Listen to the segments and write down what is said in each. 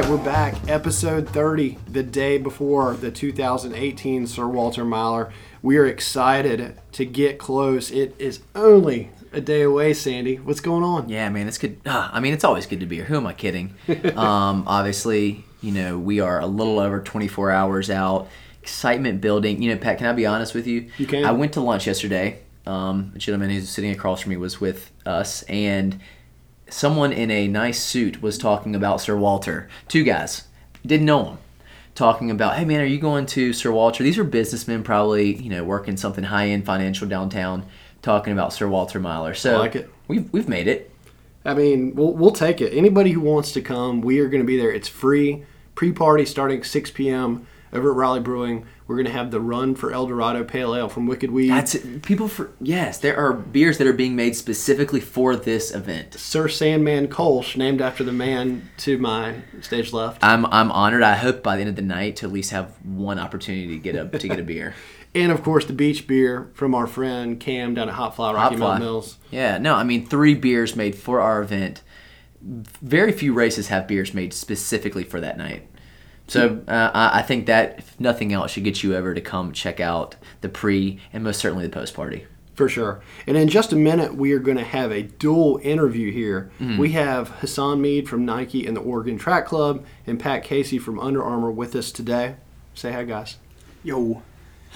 right, we're back. Episode 30, the day before the 2018 Sir Walter Miler. We are excited to get close. It is only a day away, Sandy. What's going on? Yeah, man, it's good. Uh, I mean, it's always good to be here. Who am I kidding? um, obviously, you know, we are a little over 24 hours out. Excitement building. You know, Pat, can I be honest with you? You can. I went to lunch yesterday. Um, a gentleman who's sitting across from me was with us, and someone in a nice suit was talking about Sir Walter. Two guys, didn't know him, talking about, hey man, are you going to Sir Walter? These are businessmen, probably you know working something high end financial downtown, talking about Sir Walter Miler. So I like it. We've we've made it. I mean, we'll, we'll take it. Anybody who wants to come, we are going to be there. It's free. Pre party starting 6 p.m. over at Raleigh Brewing. We're going to have the Run for El Dorado Pale Ale from Wicked Weed. That's it. People for yes, there are beers that are being made specifically for this event. Sir Sandman Kolsch, named after the man to my stage left. I'm I'm honored. I hope by the end of the night to at least have one opportunity to get a to get a beer. And of course, the beach beer from our friend Cam down at Hot Fly Rocky Hot. Mountain Mills. Yeah, no, I mean three beers made for our event. Very few races have beers made specifically for that night. So uh, I I think that if nothing else should get you ever to come check out the pre and most certainly the post party. For sure. And in just a minute, we are going to have a dual interview here. We have Hassan Mead from Nike and the Oregon Track Club and Pat Casey from Under Armour with us today. Say hi, guys. Yo.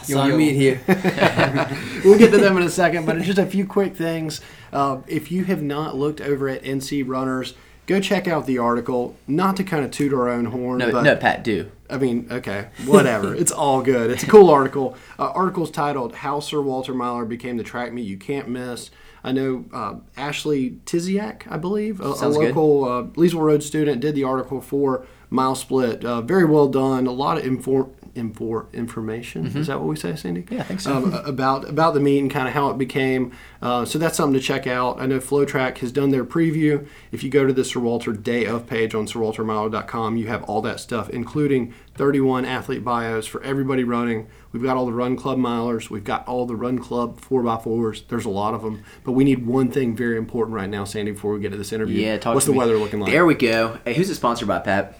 Yo, yo. meet here. We'll get to them in a second, but just a few quick things. Uh, if you have not looked over at NC Runners, go check out the article. Not to kind of toot our own horn, No, but no, Pat, do. I mean, okay, whatever. it's all good. It's a cool article. Uh, article's titled "How Sir Walter Miler Became the Track Meet You Can't Miss." I know uh, Ashley Tiziak, I believe, a, a local uh, Leesville Road student, did the article for Mile Split. Uh, very well done. A lot of infor- infor- information. Is that what we say, Cindy? Mm-hmm. Yeah, I think so. Um, about about the meet and kind of how it became. Uh, so that's something to check out. I know FlowTrack has done their preview. If you go to the Sir Walter Day of page on SirWalterMiler.com, you have all that stuff, including 31 athlete bios for everybody running. We've got all the Run Club milers. We've got all the Run Club 4x4s. There's a lot of them. But we need one thing very important right now, Sandy, before we get to this interview. Yeah, talk What's the me. weather looking like? There we go. Hey, who's it sponsored by, Pat?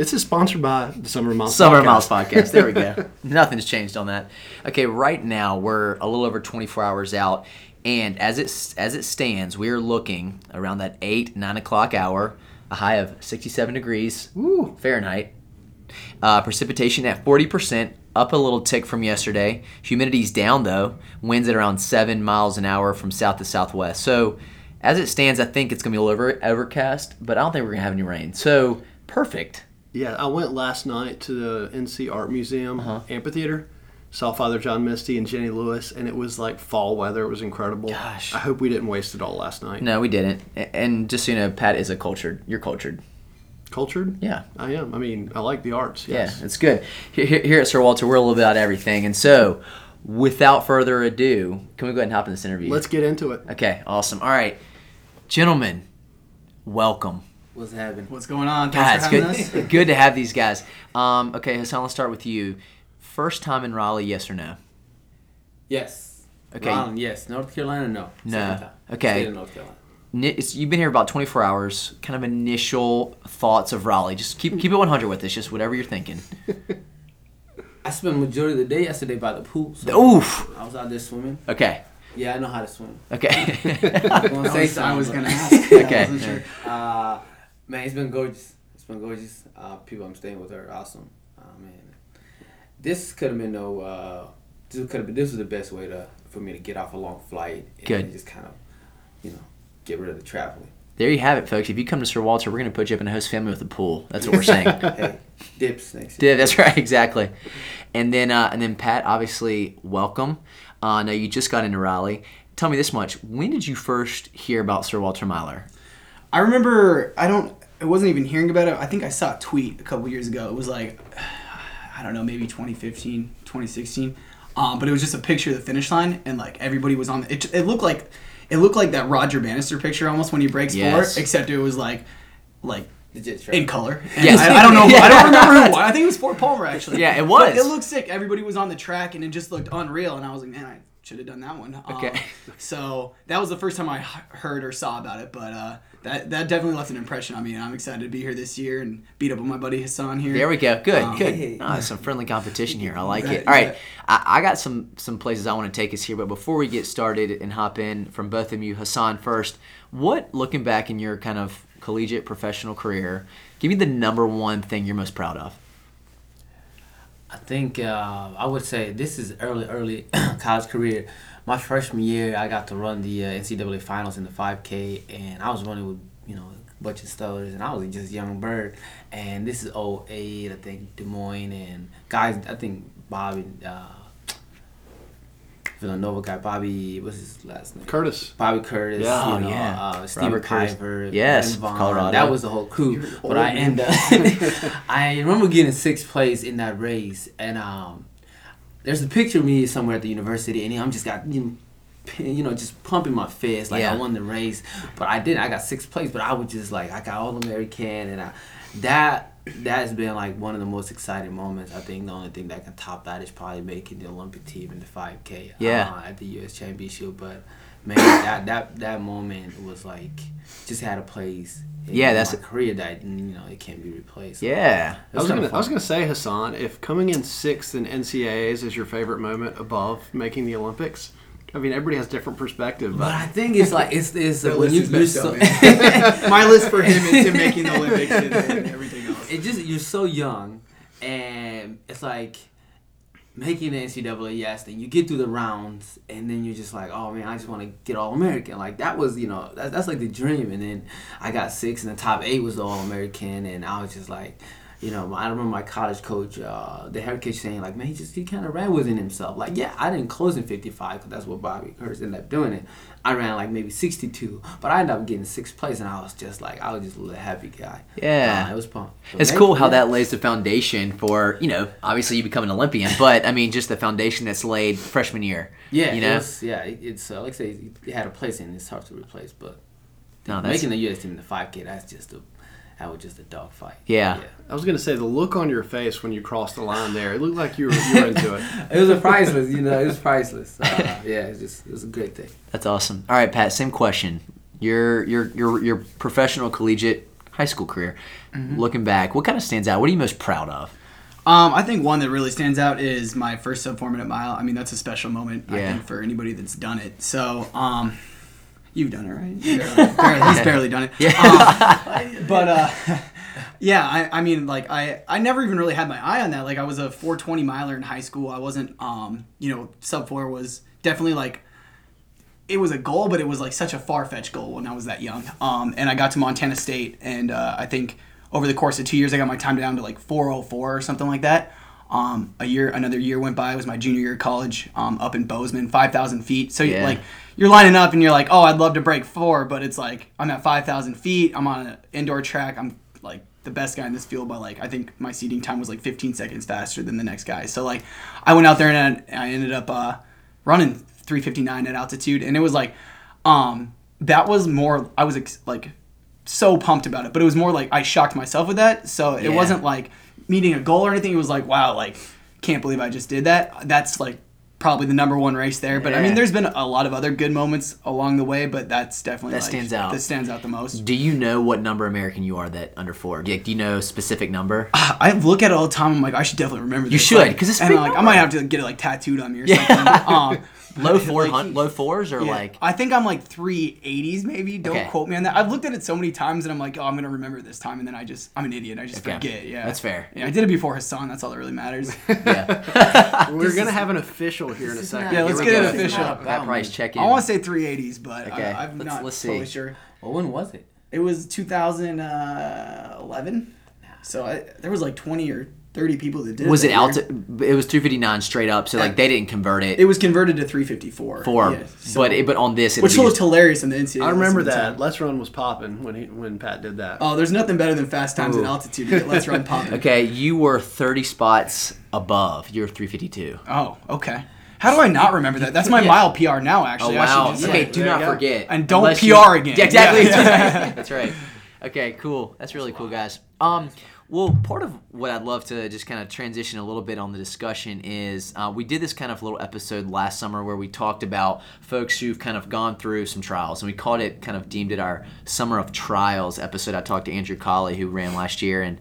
This is sponsored by the Summer Miles Summer Podcast. Miles Podcast. There we go. Nothing's changed on that. Okay, right now we're a little over 24 hours out, and as it as it stands, we are looking around that eight nine o'clock hour, a high of 67 degrees Woo. Fahrenheit. Uh, precipitation at 40%, up a little tick from yesterday. Humidity's down though. Winds at around seven miles an hour from south to southwest. So, as it stands, I think it's gonna be a little over, overcast, but I don't think we're gonna have any rain. So, perfect. Yeah, I went last night to the NC Art Museum Uh-huh. amphitheater. Saw Father John Misty and Jenny Lewis, and it was like fall weather. It was incredible. Gosh. I hope we didn't waste it all last night. No, we didn't. And just so you know, Pat is a cultured. You're cultured. Cultured? Yeah. I am. I mean, I like the arts. Yes. Yeah, it's good. Here, at Sir Walter, we're a little bit about everything. And so, without further ado, can we go ahead and hop in this interview? Let's get into it. Okay, awesome. All right, gentlemen, welcome. What's happening? What's going on? God, Thanks it's for having good, us. good to have these guys. Um, okay, Hassan, let's start with you. First time in Raleigh, yes or no? Yes. Okay. Ron, yes. North Carolina, no. No. Okay. State of North Carolina. It's, you've been here about 24 hours. Kind of initial thoughts of Raleigh. Just keep keep it 100 with us. Just whatever you're thinking. I spent majority of the day yesterday by the pool. So Oof. I was out there swimming. Okay. Yeah, I know how to swim. Okay. I'm gonna I say was, I something, was but- gonna ask. I Okay. wasn't sure. Uh, man, it's been gorgeous. It's been gorgeous. Uh, people I'm staying with are awesome. Uh, man, this could have been no. Uh, this could have been. This was the best way to for me to get off a long flight and Good. just kind of, you know, get rid of the traveling. There you have it, folks. If you come to Sir Walter, we're going to put you up in a host family with a pool. That's what we're saying. hey, dips next. year. Yeah, that's right, exactly. And then, uh, and then Pat, obviously, welcome. Uh, now you just got into Raleigh. Tell me this much: When did you first hear about Sir Walter Miler? I remember. I don't. I wasn't even hearing about it. I think I saw a tweet a couple years ago. It was like, I don't know, maybe 2015, 2016. Um, but it was just a picture of the finish line, and like everybody was on. The, it, it looked like, it looked like that Roger Bannister picture almost when he breaks Yes. four, except it was like, like in color. And Yes. I, I don't know. I don't remember who. I think it was Ford Palmer actually. Yeah, it But was. it looked sick. Everybody was on the track, and it just looked unreal. And I was like, man, I, should have done that one. Um, Okay. so that was the first time I heard or saw about it, but uh, that that definitely left an impression on me, and I'm excited to be here this year and beat up on my buddy Hassan here. There we go. Good, Um, good. Hey. Ah, some friendly competition here. I like bet, it. All right, bet. I, I got some some places I want to take us here, but before we get started and hop in from both of you, Hassan first. What, looking back in your kind of collegiate professional career, give me the number one thing you're most proud of. I think uh, I would say this is early, early college career. My freshman year, I got to run the uh, NCAA finals in the 5K, and I was running with you know a bunch of stars, and I was just a young bird. And this is 08, I think Des Moines and guys. I think Bobby uh, Villanova guy, Bobby. What's his last name? Curtis. Bobby Curtis, Yeah. you know, Oh, yeah. uh, Stephen Robert Curtis. Kuiper, Yes, Vaughn. Colorado. That was the whole crew. You're But I end up, I remember getting sixth place in that race, and um, there's a picture of me somewhere at the university, and I'm just got you know, you know just pumping my fist like Yeah. I won the race, but I didn't. I got sixth place, but I was just like I got all American, and I, that that's been like one of the most exciting moments. I think the only thing that can top that is probably making the Olympic team in the 5K Yeah. uh, at the U.S. Championship. But man, that that that moment was like just had a place. In Yeah, that's my a- career that you know it can't be replaced. Yeah. I was gonna, I was gonna say Hassan, if coming in sixth in NCAAs is your favorite moment above making the Olympics, I mean everybody has different perspective, But but I think it's like it's it's That when list you you're so. My list for him is him making the Olympics and, and everything else. it just you're so young, and it's like making the NCAA. Yes, then you get through the rounds, and then you're just like, oh man, I just want to get All American. Like that was you know that, that's like the dream. And then I got six, and the top eight was All American, and I was just like. You know, I remember my college coach, uh, the head coach, saying like, "Man, he just he kind of ran within himself. Like, yeah, I didn't close in 55 because that's what Bobby Hurst ended up doing it. I ran like maybe 62, but I ended up getting sixth place, and I was just like, I was just a happy guy. Yeah. Uh, it was fun. It's cool how yeah. that lays the foundation for, you know, obviously you become an Olympian, but I mean, just the foundation that's laid freshman year. Yeah, You it know? was, yeah. It, it's uh, like I say, it had a place in. It's hard to replace, but No, that's- making the U.S. team in the 5K, that's just a that was just a dog fight. Yeah. I was gonna say the look on your face when you crossed the line there, it looked like you were, you were into it. It was a priceless, you know. It was priceless. Uh, yeah, it's just it was a great thing. That's awesome. All right, Pat, same question. Your your your your professional collegiate high school career. Mm-hmm. Looking back, what kind of stands out? What are you most proud of? Um, I think one that really stands out is my first sub four minute mile. I mean, that's a special moment I think for anybody that's done it. So, um, you've done it, right? Barely, barely, he's barely done it. Um, but uh, yeah, I, I mean, like I, I never even really had my eye on that. Like I was a 420 miler in high school. I wasn't, um, you know, sub four was definitely like it was a goal, but it was like such a far fetched goal when I was that young. Um, and I got to Montana State, and uh, I think over the course of two years, I got my time down to like 404 or something like that. Um, a year, another year went by. It was my junior year of college um, up in Bozeman, 5,000 feet. So Yeah. like you're lining up, and you're like, oh, I'd love to break four, but it's like I'm at 5,000 feet. I'm on an indoor track. I'm like the best guy in this field by like I think my seating time was like 15 seconds faster than the next guy. So like I went out there and I, I ended up uh, running 359 at altitude, and it was like um, that was more. I was ex- like so pumped about it, but it was more like I shocked myself with that. So it Yeah. wasn't like meeting a goal or anything. It was like wow, like can't believe I just did that. That's like probably the number one race there. But I mean, there's been a lot of other good moments along the way, but that's definitely That like, stands out. That stands out the most. Do you know what number American you are that under four? Do you, do you know a specific number? I look at it all the time. I'm like, I should definitely remember this. You should, like, 'cause it's and big like, I might have to get it like tattooed on me or Yeah. something. um, Low four like, hun- low fours or Yeah. like I think I'm like 380s maybe. Don't Okay. quote me on that. I've looked at it so many times and I'm like, oh, I'm gonna remember this time, and then I just I'm an idiot. I just Okay. forget. Yeah, That's fair. Yeah, I did it before Hassan. That's all that really matters. yeah. We're gonna have an official here in a second. not- Yeah, let's we get go. it official. That Price check in. I want to say 380s, but uh, Okay, I, I'm let's- not let's see. totally sure. Well, when was it? It was 2011, uh, so I, there was like 20 or 30 people that did. was it it that alti- It was 359 straight up, so like they didn't convert it. It was converted to 354. four, yeah, so- but it, but on this, it'll which be looked just- hilarious in the NCAA. I remember list at the that. time. LetsRun was popping when he when Pat did that. Oh, there's nothing better than fast times Ooh. at altitude to get LetsRun popping. okay. You were 30 spots above. You're 352. Oh, okay. How do I not remember that? That's my Yeah. mile PR now, actually. oh I should wow. just Okay, say. do not forget. And don't Unless PR you- again. Yeah, exactly. Yeah. That's right. That's right. Okay, cool. That's really cool, guys. Um, well, part of what I'd love to just kind of transition a little bit on the discussion is uh, we did this kind of little episode last summer where we talked about folks who've kind of gone through some trials, and we called it kind of deemed it our summer of trials episode. I talked to Andrew Colley who ran last year and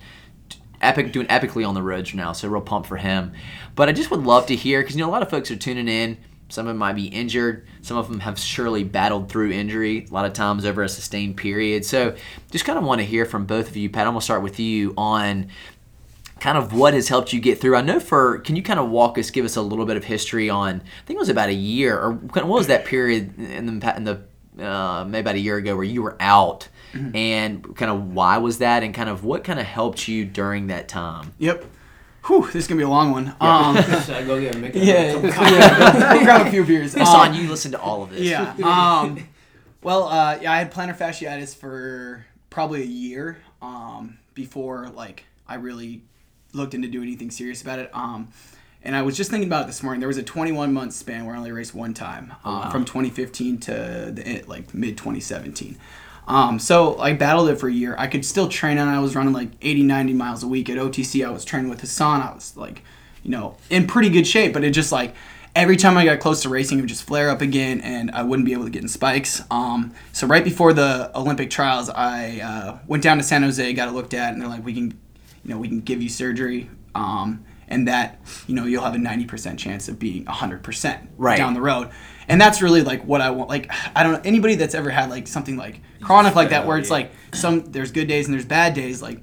epic doing epically on the roads now, so real pump for him. But I just would love to hear because you know a lot of folks are tuning in. Some of them might be injured. Some of them have surely battled through injury, a lot of times over a sustained period. So just kind of want to hear from both of you. Pat, I'm going to start with you on kind of what has helped you get through. I know for, can you kind of walk us, give us a little bit of history on, I think it was about a year, or what was that period in the, in the uh, maybe about a year ago where you were out? Mm-hmm. And kind of why was that, and kind of what kind of helped you during that time? Yep. Whew, this is gonna be a long one. Um, Should I go get a make yeah, yeah. We'll grab a few beers. It's Um, on you. Listen to all of this. Yeah. Um, well, uh, yeah, I had plantar fasciitis for probably a year um, before like I really looked into doing anything serious about it. Um, and I was just thinking about it this morning. There was a 21 month span where I only raced one time, uh, from 2015 to the like mid 2017. Um, so I battled it for a year. I could still train and I was running like 80, 90 miles a week at OTC. I was training with Hassan. I was like, you know, in pretty good shape, but it just like every time I got close to racing, it would just flare up again, and I wouldn't be able to get in spikes. Um, so right before the Olympic trials, I uh, went down to San Jose, got it looked at, and they're like, we can, you know, we can give you surgery. Um, and that you know you'll have a 90% chance of being 100% Right. down the road and that's really like what i want like i don't know anybody that's ever had like something like chronic like that where it's like some there's good days and there's bad days like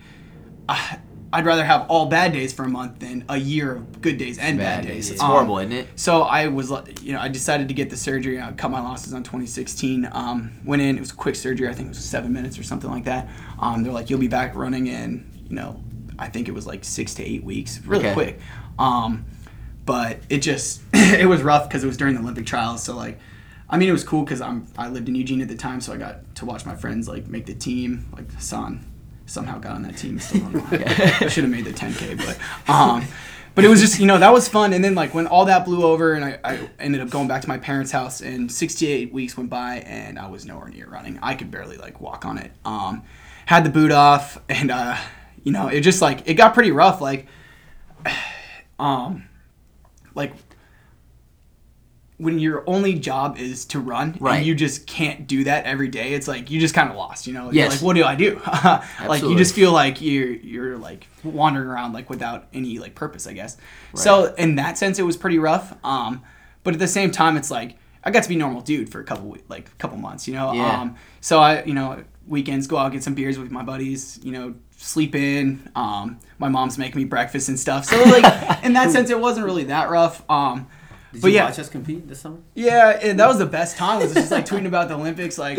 I- i'd rather have all bad days for a month than a year of good days and bad, Bad days. It's Um, horrible, isn't it? so I was, you know, I decided to get the surgery. I cut my losses on 2016. Um, went in. It was a quick surgery. I think it was seven minutes or something like that. Um, they're like, you'll be back running in, you know, I think it was like six to eight weeks. Really Okay. quick. Um, but it just, it was rough because it was during the Olympic trials. So like, I mean, it was cool because I'm I lived in Eugene at the time, so I got to watch my friends like make the team. Like Hassan somehow got on that team. Still how. I should have made the 10k, but um, but it was just you know that was fun. And then like when all that blew over, and I, I ended up going back to my parents' house, and 68 weeks went by, and I was nowhere near running. I could barely like walk on it. Um, had the boot off, and uh, you know it just like it got pretty rough. Like um, like when your only job is to run Right. and you just can't do that every day it's like you just kind of lost you know You're like what do i do like you just feel like you're you're like wandering around like without any like purpose i guess so in that sense it was pretty rough um but at the same time it's like i got to be normal dude for a couple like a couple months you know Yeah. um so i you know weekends go out get some beers with my buddies you know sleep in um my mom's making me breakfast and stuff so like in that sense it wasn't really that rough um Did but you yeah watch us compete this summer? yeah, and that was the best time. Was just like tweeting about the Olympics, like,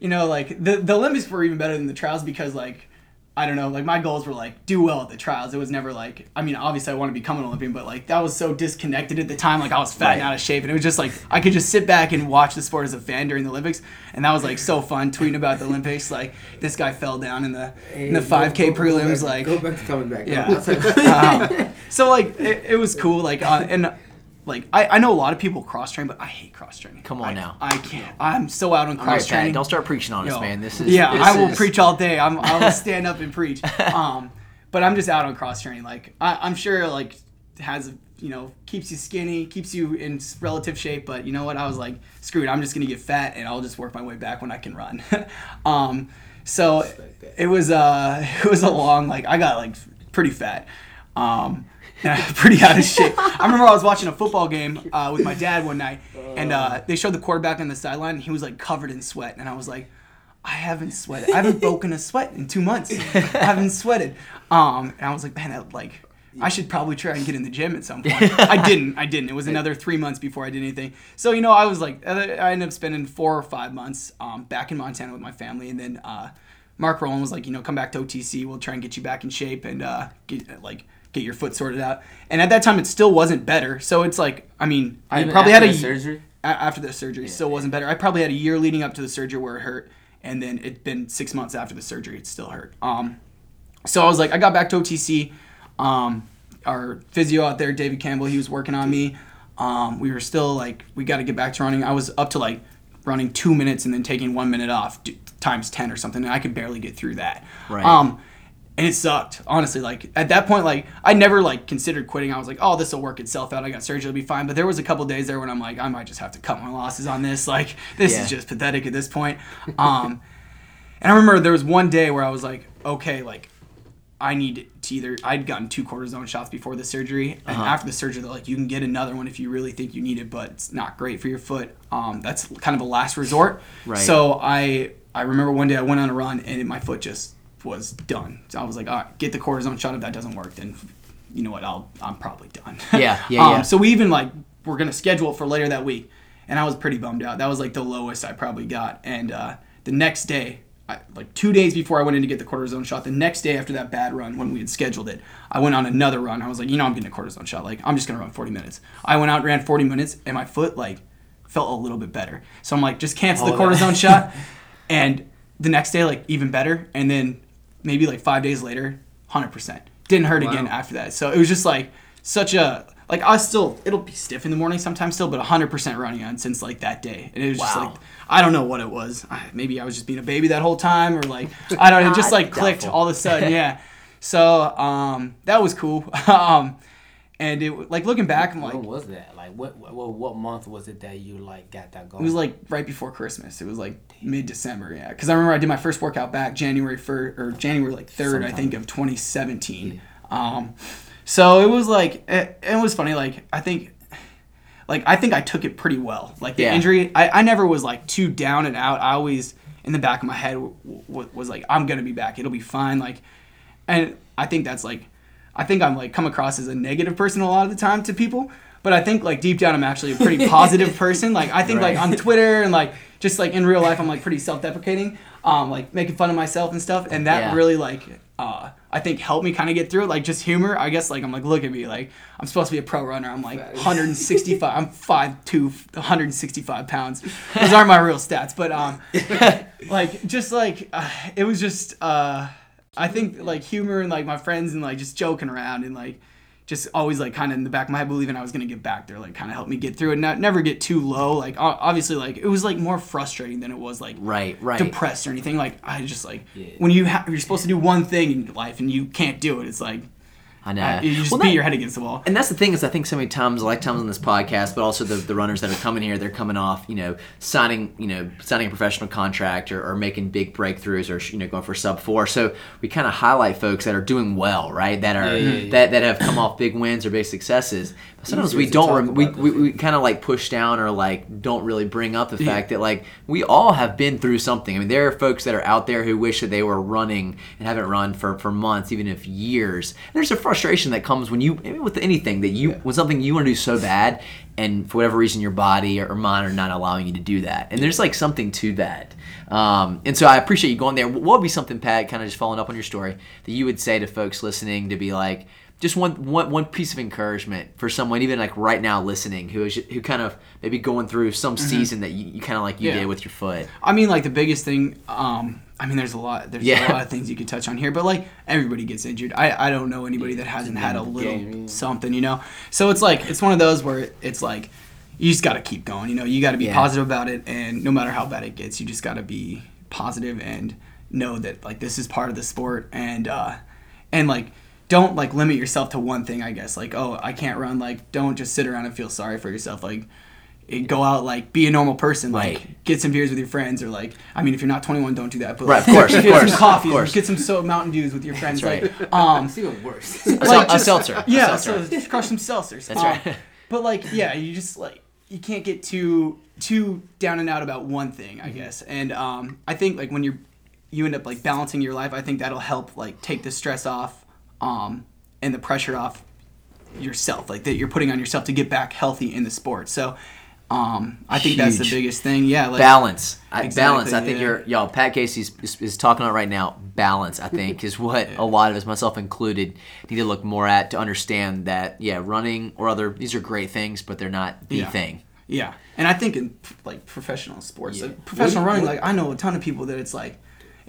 you know, like the the Olympics were even better than the trials because like, I don't know, like my goals were like do well at the trials. It was never like, I mean, obviously I want to become an Olympian, but like that was so disconnected at the time. Like I was fat and out of shape, and it was just like I could just sit back and watch the sport as a fan during the Olympics, and that was like so fun tweeting about the Olympics. Like this guy fell down in the in the Hey, five K go- go- go prelims, back- like go back to coming back. yeah. um, so like it, it was cool. Like uh, and like I, I know a lot of people cross train, but I hate cross training. Come on I, now. I can't. I'm so out on cross Pat, training. don't start preaching on us, man. This is yeah, this I will is- preach all day. I'm I will stand up and preach. Um, but I'm just out on cross training. Like I, I'm sure like it has you know keeps you skinny, keeps you in relative shape. But you know what? I was like, screw it. I'm just gonna get fat and I'll just work my way back when I can run. um, so it was uh it was a long like I got like pretty fat. Um, and I'm pretty out of shape. I remember I was watching a football game uh, with my dad one night, and uh, they showed the quarterback on the sideline, and he was like covered in sweat, and I was like, I haven't sweated. I haven't broken a sweat in two months. I haven't sweated. Um, and I was like, man, that, like, I should probably try and get in the gym at some point. I didn't. I didn't. It was another three months before I did anything. So you know, I was like, I ended up spending four or five months um, back in Montana with my family, and then uh, Mark Rowland was like, you know, come back to OTC. We'll try and get you back in shape and uh, get like get your foot sorted out. And at that time, it still wasn't better. So it's like, I mean, I Even probably had a surgery? after the surgery still wasn't better. I probably had a year leading up to the surgery where it hurt, and then it'd been six months after the surgery, it still hurt. Um, so I was like, I got back to OTC. Um, our physio out there, David Campbell, he was working on me. Um, we were still like, we got to get back to running. I was up to like running two minutes and then taking one minute off, times ten or something, and I could barely get through that. Right. Um, and it sucked honestly like at that point like i never like considered quitting i was like oh this will work itself out i got surgery it'll be fine but there was a couple days there when i'm like i might just have to cut my losses on this like this Yeah. is just pathetic at this point um and i remember there was one day where i was like okay like I need to either I'd gotten two cortisone shots before the surgery, and Uh-huh. after the surgery, they're like, you can get another one if you really think you need it, but it's not great for your foot. Um, that's kind of a last resort. Right. So I I remember one day I went on a run and my foot just was done. So I was like, all right, get the cortisone shot. If that doesn't work, then you know what? I'll I'm probably done. Yeah, yeah, um, yeah. So we even like we're gonna schedule for later that week, and I was pretty bummed out. That was like the lowest I probably got. And uh, the next day, I, like two days before I went in to get the cortisone shot, the next day after that bad run when we had scheduled it, I went on another run. I was like, you know, I'm getting a cortisone shot. Like I'm just gonna run 40 minutes. I went out, ran 40 minutes, and my foot like felt a little bit better. So I'm like, just cancel the Oh, cortisone shot. And the next day, like even better. And then maybe like five days later, 100%. Didn't hurt again after that. So it was just like such a like I still it'll be stiff in the morning sometimes still, but 100% running on since like that day. And it was just like I don't know what it was. I, maybe I was just being a baby that whole time, or like I don't know. It just like clicked all of a sudden. Yeah. So um, that was cool. um, and it like looking back, I'm like, when was that? Like what, what what month was it that you like got that going? It was like right before Christmas. It was like mid December, yeah. Because I remember I did my first workout back January first or January like third, I think, of 2017. Um, so it was like it, it was funny. Like I think, like I think I took it pretty well. Like the Yeah. injury, I, I never was like too down and out. I always in the back of my head w- w- was like I'm gonna be back. It'll be fine. Like, and I think that's like, I think I'm like come across as a negative person a lot of the time to people. But I think like deep down I'm actually a pretty positive person. Like I think like on Twitter and like just like in real life I'm like pretty self-deprecating, um, like making fun of myself and stuff. And that Yeah. really like uh, I think helped me kind of get through it. Like just humor. I guess like I'm like look at me like I'm supposed to be a pro runner. I'm like 165. I'm five 5'2", 165 pounds. Those aren't my real stats, but um, like just like uh, it was just uh i think like humor and like my friends and like just joking around and like just always like kind of in the back of my head believing i was gonna get back there like kind of helped me get through it not never get too low like obviously like it was like more frustrating than it was like Right, right. depressed or anything like i just like Yeah. when you ha- you're supposed to do one thing in life and you can't do it it's like I know. uh, you just Well, beat that- your head against the wall And that's the thing is, I think so many times, like times on this podcast, but also the, the runners that are coming here, they're coming off, you know, signing, you know, signing a professional contract or, or making big breakthroughs or you know going for sub four. So we kind of highlight folks that are doing well, right? That are Yeah, yeah, yeah. that that have come off big wins or big successes. Sometimes we don't. Rem- we we, we kind of like push down or like don't really bring up the Yeah. fact that like we all have been through something. I mean, there are folks that are out there who wish that they were running and haven't run for for months, even if years. and There's a frustration that comes when you I mean, with anything that you when something you want to do so bad, and for whatever reason your body or mind are not allowing you to do that. And there's like something to that. Um, and so I appreciate you going there. What would be something, Pat, kind of just following up on your story, that you would say to folks listening to be like, just one, one, one piece of encouragement for someone, even like right now listening, who is who kind of maybe going through some season that you, you kind of like you Yeah. did with your foot. I mean, like the biggest thing. Um, I mean, there's a lot. There's Yeah. a lot of things you could touch on here, but like everybody gets injured. I, I don't know anybody that hasn't had a little game, yeah. something, you know. So it's like it's one of those where it's like you just got to keep going. You know, you got to be Yeah. positive about it, and no matter how bad it gets, you just got to be positive and know that like this is part of the sport, and uh, and like don't like limit yourself to one thing. I guess like oh I can't run. Like don't just sit around and feel sorry for yourself. Like go out like be a normal person like Right. get some beers with your friends or like i mean if you're not 21 don't do that but Right, like, of course, of get course, some coffee of course. get some so mountain dews with your friends That's like um It's even worse. Like, a just- seltzer. a yeah seltzer. so crush some seltzers That's Um, right. but like yeah you just like you can't get too too down and out about one thing i guess and um i think like when you're you end up like balancing your life i think that'll help like take the stress off um and the pressure off yourself like that you're putting on yourself to get back healthy in the sport so um i think that's the biggest thing yeah like balance. I, Exactly, balance. I think yeah. you're y'all. Pat Casey is, is talking about right now. Balance. I think is what a lot of us, myself included, need to look more at to understand that yeah, running or other these are great things, but they're not the Yeah. thing. Yeah, and I think in like professional sports, Yeah. like professional running, like I know a ton of people that it's like,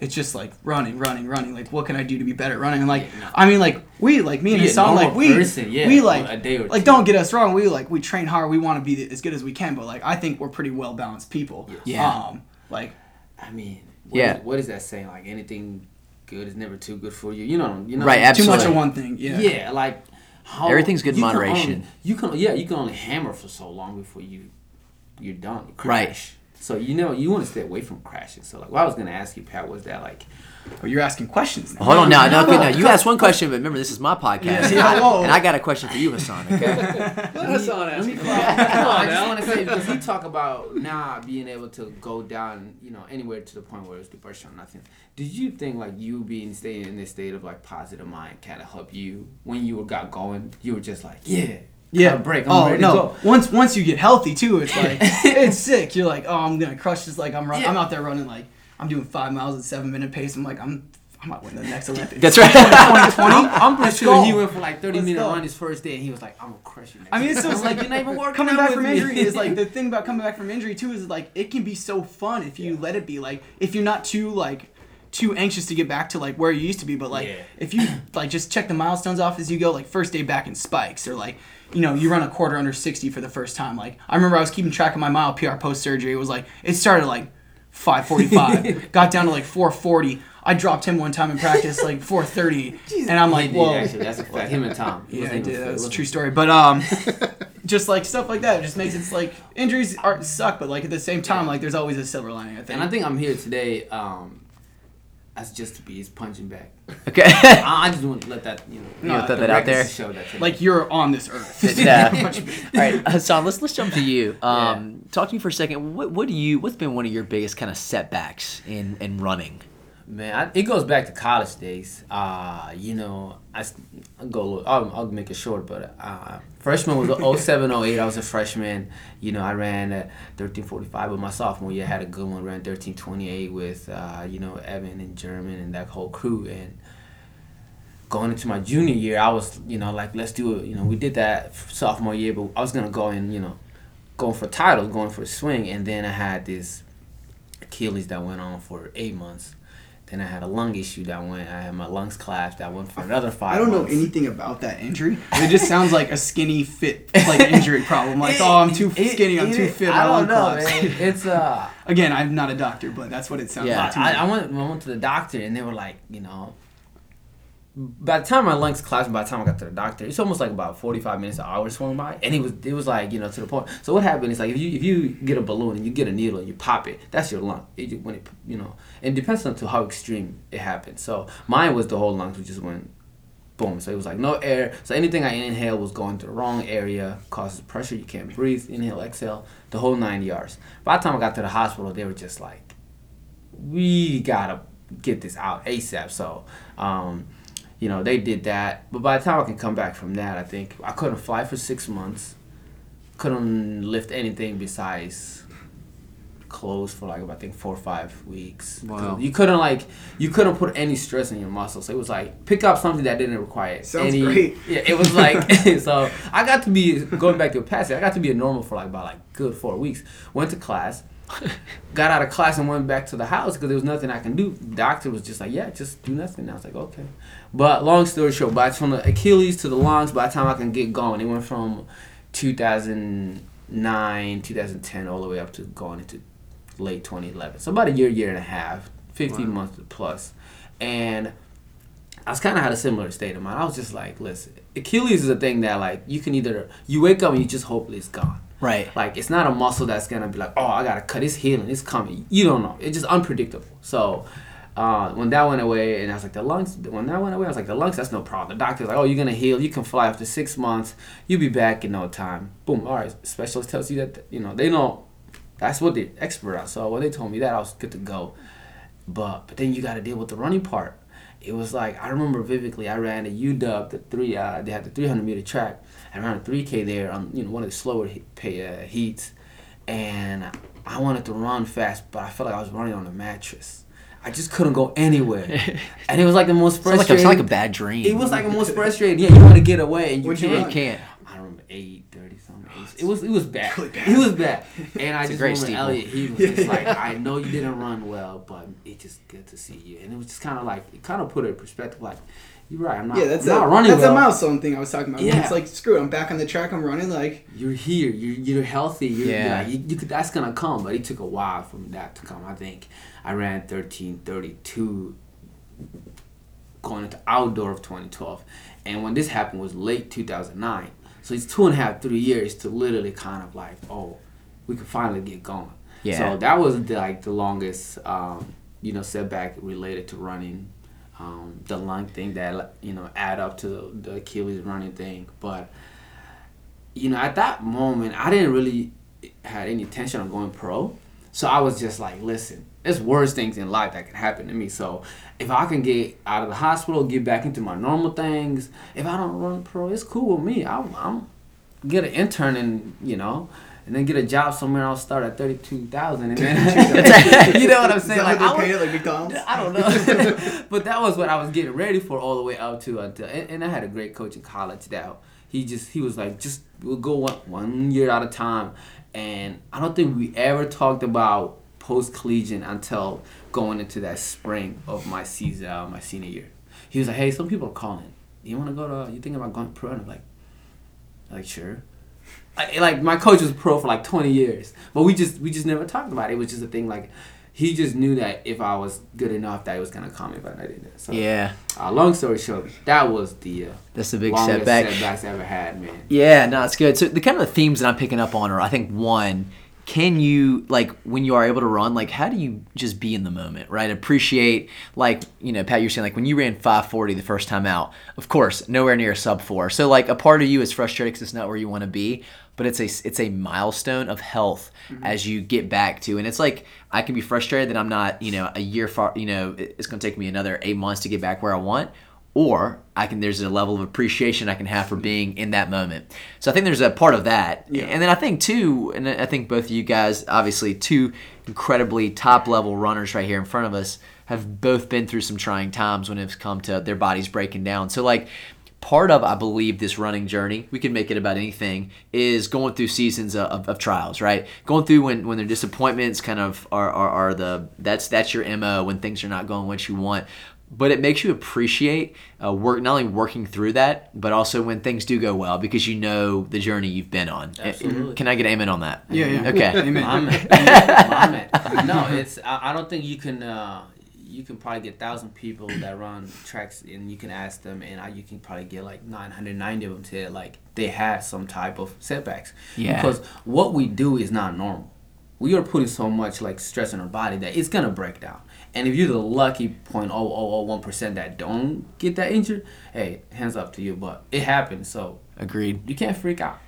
it's just like running, running, running. Like, what can I do to be better at running? And like, Yeah, no. I mean, like we, like me and Be a Hassan, like we, person, yeah, we like, a day or like don't get us wrong, we like we train hard, we want to be as good as we can, but like I think we're pretty well balanced people. Yeah. Um, like I mean, what Yeah. is- what is that saying? Like anything good is never too good for you. You know, you know. Right, Absolutely. Too much of one thing. Yeah. Yeah, like how, Everything's good in you can moderation. only- you can yeah, you can only hammer for so long before you you're done. You Right. Crash. So you know you want to stay away from crashing. So like what I was gonna ask you, Pat, was that like But you're asking questions now. Hold on now. No, No, no, no. you asked one question, but remember this is my podcast, Yeah, whoa. and I got a question for you, Hassan. Okay. Hassan Let me ask. no, I just want to say because he talk about now being able to go down, you know, anywhere to the point where it's depression or nothing. Did you think like you being staying in this state of like positive mind kind of help you when you got going? You were just like, yeah, Yeah. got a break. I'm oh ready no. to go. Once once you get healthy too, it's like it's sick. You're like, oh, I'm gonna crush this. Like I'm run- Yeah. I'm out there running like I'm doing five miles at seven minute pace. I'm like I'm I might win the next Olympics. That's right. 2020. I'm, I'm pretty Let's sure go. he went for like 30 Let's minute go. run his first day and he was like, I'm gonna crush you. Next I mean, it's week." just like you're not even working coming back with from me." injury is like the thing about coming back from injury too is like it can be so fun if you let it be. Like if you're not too like too anxious to get back to like where you used to be, but like Yeah. if you like just check the milestones off as you go, like first day back in spikes or like you know you run a quarter under 60 for the first time. Like I remember I was keeping track of my mile PR post surgery. It was like it started like 545, got down to like 440. I dropped him one time in practice like 430, and I'm like, whoa. actually, that's a fact. Him and Tom. It Yeah, wasn't I did. fair. It was a true story. But um, just like stuff like that, it just makes it like injuries are suck, but like at the same time, like there's always a silver lining. I think. And I think I'm here today um, as just to be his punching bag. Okay. I, I just want to let that, you know, No, You throw that out there. Show that to like you're on this earth. yeah. All right, Hassan. Let's let's jump to you. Um, Talk to me for a second. What what do you? What's been one of your biggest kind of setbacks in in running? Man, I, it goes back to college days. Uh, you know, I I'll go. a little- I'll, I'll make it short, but uh, freshman was 07, 08. I was a freshman. You know, I ran at 13:45, but my sophomore year I had a good one. Ran 13:28 with uh, you know Evan and German and that whole crew. And going into my junior year, I was you know like let's do it. You know, we did that sophomore year, but I was gonna go and you know going for titles, going for a swing, and then I had this Achilles that went on for eight months. Then I had a lung issue that went. I had my lungs collapsed that went for another five. I don't know anything about that injury. It just sounds like a skinny fit like injury problem. Like, It- oh, I'm too it- skinny, I'm too fit, I don't know. It's uh. Again, I'm not a doctor, but that's what it sounds Yeah, like to me. I, I went. I went to the doctor, and they were like, you know. By the time my lungs collapsed, by the time I got to the doctor, it's almost like about forty five minutes, an hour swung by, and it was it was like you know to the point. So what happened is like if you if you get a balloon and you get a needle and you pop it, that's your lung. It, when it you know, and it depends on to how extreme it happened. So mine was the whole lungs, which just went boom. So it was like no air. So anything I inhale was going to the wrong area, causes pressure. You can't breathe. Inhale, exhale, the whole nine yards. By the time I got to the hospital, they were just like, we gotta get this out ASAP. So, um, you know, they did that. But by the time I can come back from that, I think I couldn't fly for six months. Couldn't lift anything besides clothes for like I think four or five weeks. Wow. You couldn't like you couldn't put any stress in your muscles. It was like pick up something that didn't require Sounds any. great. Yeah, it was like so. I got to be going back to a passage. I got to be a normal for like about like good four weeks. Went to class, got out of class and went back to the house because there was nothing I can do. The doctor was just like, yeah, just do nothing. And I was like, okay. But long story short, by from the Achilles to the lungs, by the time I can get going, it went from 2009, 2010, all the way up to going into late 2011. So about a year, year and a half, 15 months plus. And I was kind of had a similar state of mind. I was just like, listen, Achilles is a thing that like you can either you wake up and you just hope it's gone. Right. Like it's not a muscle that's gonna be like, oh, I gotta cut. It's healing. It's coming. You don't know. It's just unpredictable. So uh, when that went away, and I was like, the lungs. When that went away, I was like, the lungs. That's no problem. The doctor's like, oh, you're gonna heal. You can fly after six months. You'll be back in no time. Boom. All right. Specialist tells you that you know they know. That's what the expert are. So when they told me that, I was good to go. But but then you got to deal with the running part. It was like I remember vividly. I ran a UW, the three. Uh, they had the 300 meter track. I ran a 3K there on you know one of the slower he, pay, uh, heats, and I wanted to run fast, but I felt like I was running on a mattress. I just couldn't go anywhere, and it was like the most Sounds like, frustrating. it's like a bad dream. It was like the most frustrating. Yeah, you want to get away and you you can't. run? you can't. I don't remember eight thirty something. Eight. It was it was bad. Really bad. It was bad. And I It's just great remember steeple. Elliot. He was just like, I know you didn't run well, but it's just good to see you. And it was just kind of like it kind of put it in perspective. Like you're right. I'm not. yeah, that's I'm a, not running that's well. a milestone thing I was talking about. Yeah. It's like screw it, I'm back on the track, I'm running like You're here. You're you're healthy. You're, Yeah. yeah. you, you could, that's gonna come, but it took a while for that to come. I think I ran thirteen thirty two going into outdoor of 2012. And when this happened was late 2009. So it's two and a half, three years to literally kind of like, oh, we could finally get going. Yeah. So that was the, like the longest, um, you know, setback related to running. Um, the lung thing that you know add up to the, the Achilles running thing, but you know at that moment I didn't really had any intention of going pro, so I was just like, listen, there's worse things in life that can happen to me. So if I can get out of the hospital, get back into my normal things, if I don't run pro, it's cool with me. I'm, I'm get an intern and you know and then get a job somewhere. I'll start at thirty two thousand, and then you know what I'm saying. Like, I was- like I don't know, but that was what I was getting ready for all the way up to until. And, and I had a great coach in college that he just he was like, just we'll go one one year at a time. And I don't think we ever talked about post collegiate until going into that spring of my season, uh, my senior year. He was like, hey, some people are calling. You want to go to? You think about going pro? And I'm like, like sure. I, like my coach was pro for like 20 years, but we just we just never talked about it. It was just a thing like he just knew that if I was good enough, that he was gonna call me, but I didn't. So Yeah, Uh, long story short, that was the uh, that's a big longest setback. setbacks I ever had, man. Yeah, no, it's good. So the kind of the themes that I'm picking up on are, I think, one, can you like when you are able to run, like how do you just be in the moment, right? Appreciate, like you know, Pat, you're saying like when you ran 540 the first time out, of course, nowhere near a sub four. So like a part of you is frustrated because it's not where you want to be, but it's a it's a milestone of health mm-hmm. as you get back to, and it's like I can be frustrated that I'm not, you know, a year far, you know, it's going to take me another eight months to get back where I want or I can there's a level of appreciation I can have for being in that moment. So I think there's a part of that. And then I think too, and I think both of you guys, obviously two incredibly top level runners right here in front of us, have both been through some trying times when it's come to their bodies breaking down. So like part of I believe this running journey, we can make it about anything, is going through seasons of, of, of trials, right? Going through when when their disappointments kind of are, are, are the that's that's your mo when things are not going what you want but it makes you appreciate uh, work not only working through that but also when things do go well because you know the journey you've been on Absolutely. can i get amen on that Yeah, yeah. okay Amen. My man. My man. No, it's I, I don't think you can uh, you can probably get thousand people that run tracks and you can ask them and I, you can probably get like 990 of them to like they had some type of setbacks. Yeah. Because what we do is not normal. We are putting so much like stress on our body that it's gonna break down. And if you're the lucky 0.0001% that don't get that injured, hey, hands up to you. But it happens, so agreed you can't freak out.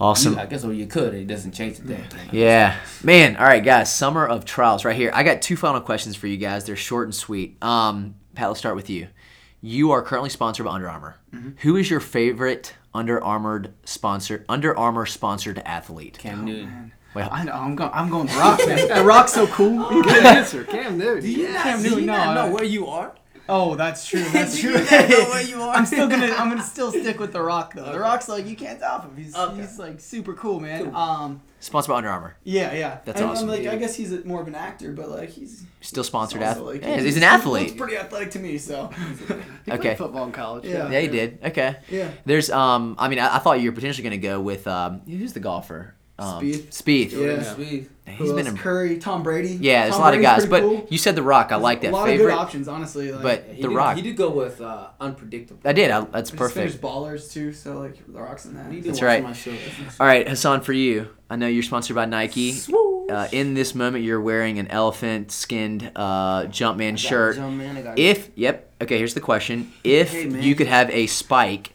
Awesome You- I guess or you could. It doesn't change the thing. Yeah, man. All right, guys. Summer of trials, right here. I got two final questions for you guys. They're short and sweet. Um, Pat, let's start with you. You are currently sponsored by Under Armour. Who is your favorite Under Armour sponsor? Under Armour sponsored athlete. Cam Newton. Well, I know. I'm going. I'm going. The Rock, man. The Rock's so cool. Good answer, Cam Newton. Yeah. Cam Newton. No, I- know where you are? Oh, that's true. That's true. you are? I'm still gonna. I'm gonna still stick with the Rock though. The Rock's like you can't top him. He's Okay. he's like super cool, man. Um. sponsored by Under Armour. Yeah, yeah. That's and, awesome. I'm like, I guess he's a, more of an actor, but like he's Still sponsored also, athlete. like, Yeah, he's an he athlete. Looks pretty athletic to me. So He Okay. football in college. Yeah. Yeah, he did. Okay. yeah. There's um. I mean, I, I thought you were potentially going to go with um. Who's the golfer? Um, Spieth. Spieth. Yeah. Sweet. He's Who been else? a, Curry, Tom Brady. yeah. There's Tom a lot of Brady's guys, but cool. you said the Rock. I like that a lot favorite. of good options, honestly. Like, But He the did, Rock. He did go with uh, unpredictable. I did. I, that's Just finished perfect. ballers too, so like the Rock's in that. He did That's watch right. My show. That's my show. All right, Hassan, for you, I know you're sponsored by Nike. Uh, in this moment, you're wearing an elephant-skinned uh, Jumpman I got shirt. Jump Man, I got If yep, okay. Here's the question: If Hey, man. you could have a spike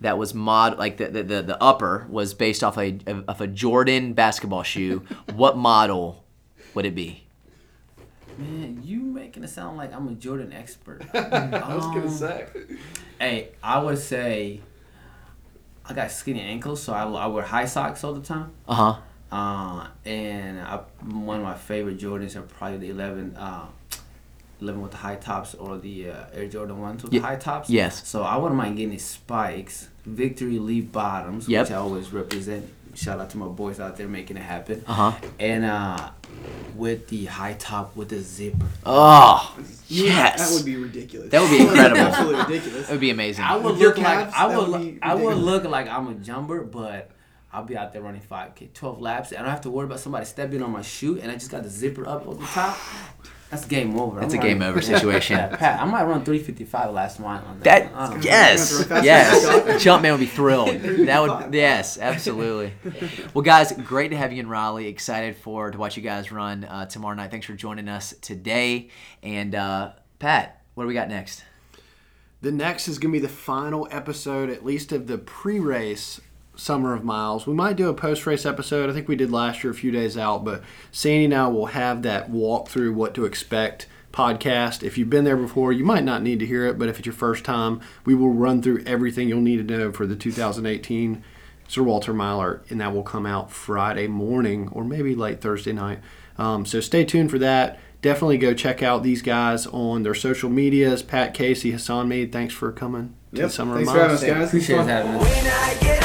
that was mod like the the, the, the upper was based off a of a Jordan basketball shoe, what model would it be? Man, you making it sound like I'm a Jordan expert. I was gonna Um, say. Hey, I would say I got skinny ankles, so I, I wear high socks all the time. Uh huh. Uh, and I, one of my favorite Jordans are probably the 11, uh, 11 with the high tops or the uh, Air Jordan 1s with Ye- the high tops. yes. So I wouldn't mind getting these spikes, Victory Elite bottoms, Yep. which I always represent. Shout out to my boys out there making it happen. Uh huh. And uh, with the high top with the zipper. Oh You- yes, That would be ridiculous. That would be incredible. Absolutely ridiculous. that would be amazing. I would With your look like I would, would look, be I would look like I'm a jumper, but I'll be out there running 5k, 12 laps. and I don't have to worry about somebody stepping on my shoe, and I just got the zipper up on the top. That's game over. It's I'm a game over situation. Yeah, Pat, I might run 355 last mile on that. That one. I don't know. yes, You're gonna throw yes, fast Jumpman would be thrilled. That would yes, absolutely. Well, guys, great to have you in Raleigh. Excited for to watch you guys run uh, tomorrow night. Thanks for joining us today. And uh, Pat, what do we got next? The next is going to be the final episode, at least of the pre race Summer of Miles. We might do a post race episode. I think we did last year, a few days out, but Sandy and I will have that walk through what to expect podcast. If you've been there before, you might not need to hear it, but if it's your first time, we will run through everything you'll need to know for the 2018 Sir Walter Miler, and that will come out Friday morning or maybe late Thursday night. Um, so stay tuned for that. Definitely go check out these guys on their social medias. Pat Casey, Hassan Mead, thanks for coming to Yep. the Summer Thanks of for having Miles. us, guys. Appreciate having us.